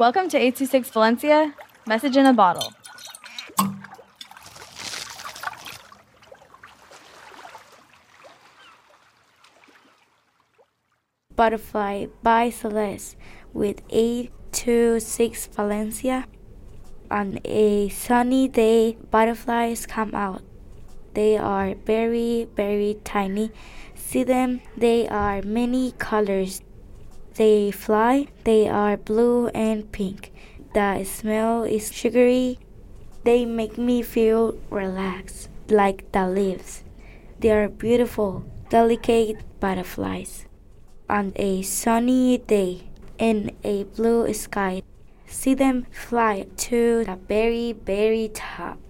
Welcome to 826 Valencia, message in a bottle. Butterfly by Celeste with 826 Valencia. On a sunny day, butterflies come out. They are very, very tiny. See them? They are many colors. They fly. They are blue and pink. The smell is sugary. They make me feel relaxed, like the leaves. They are beautiful, delicate butterflies. On a sunny day, in a blue sky, see them fly to the very, very top.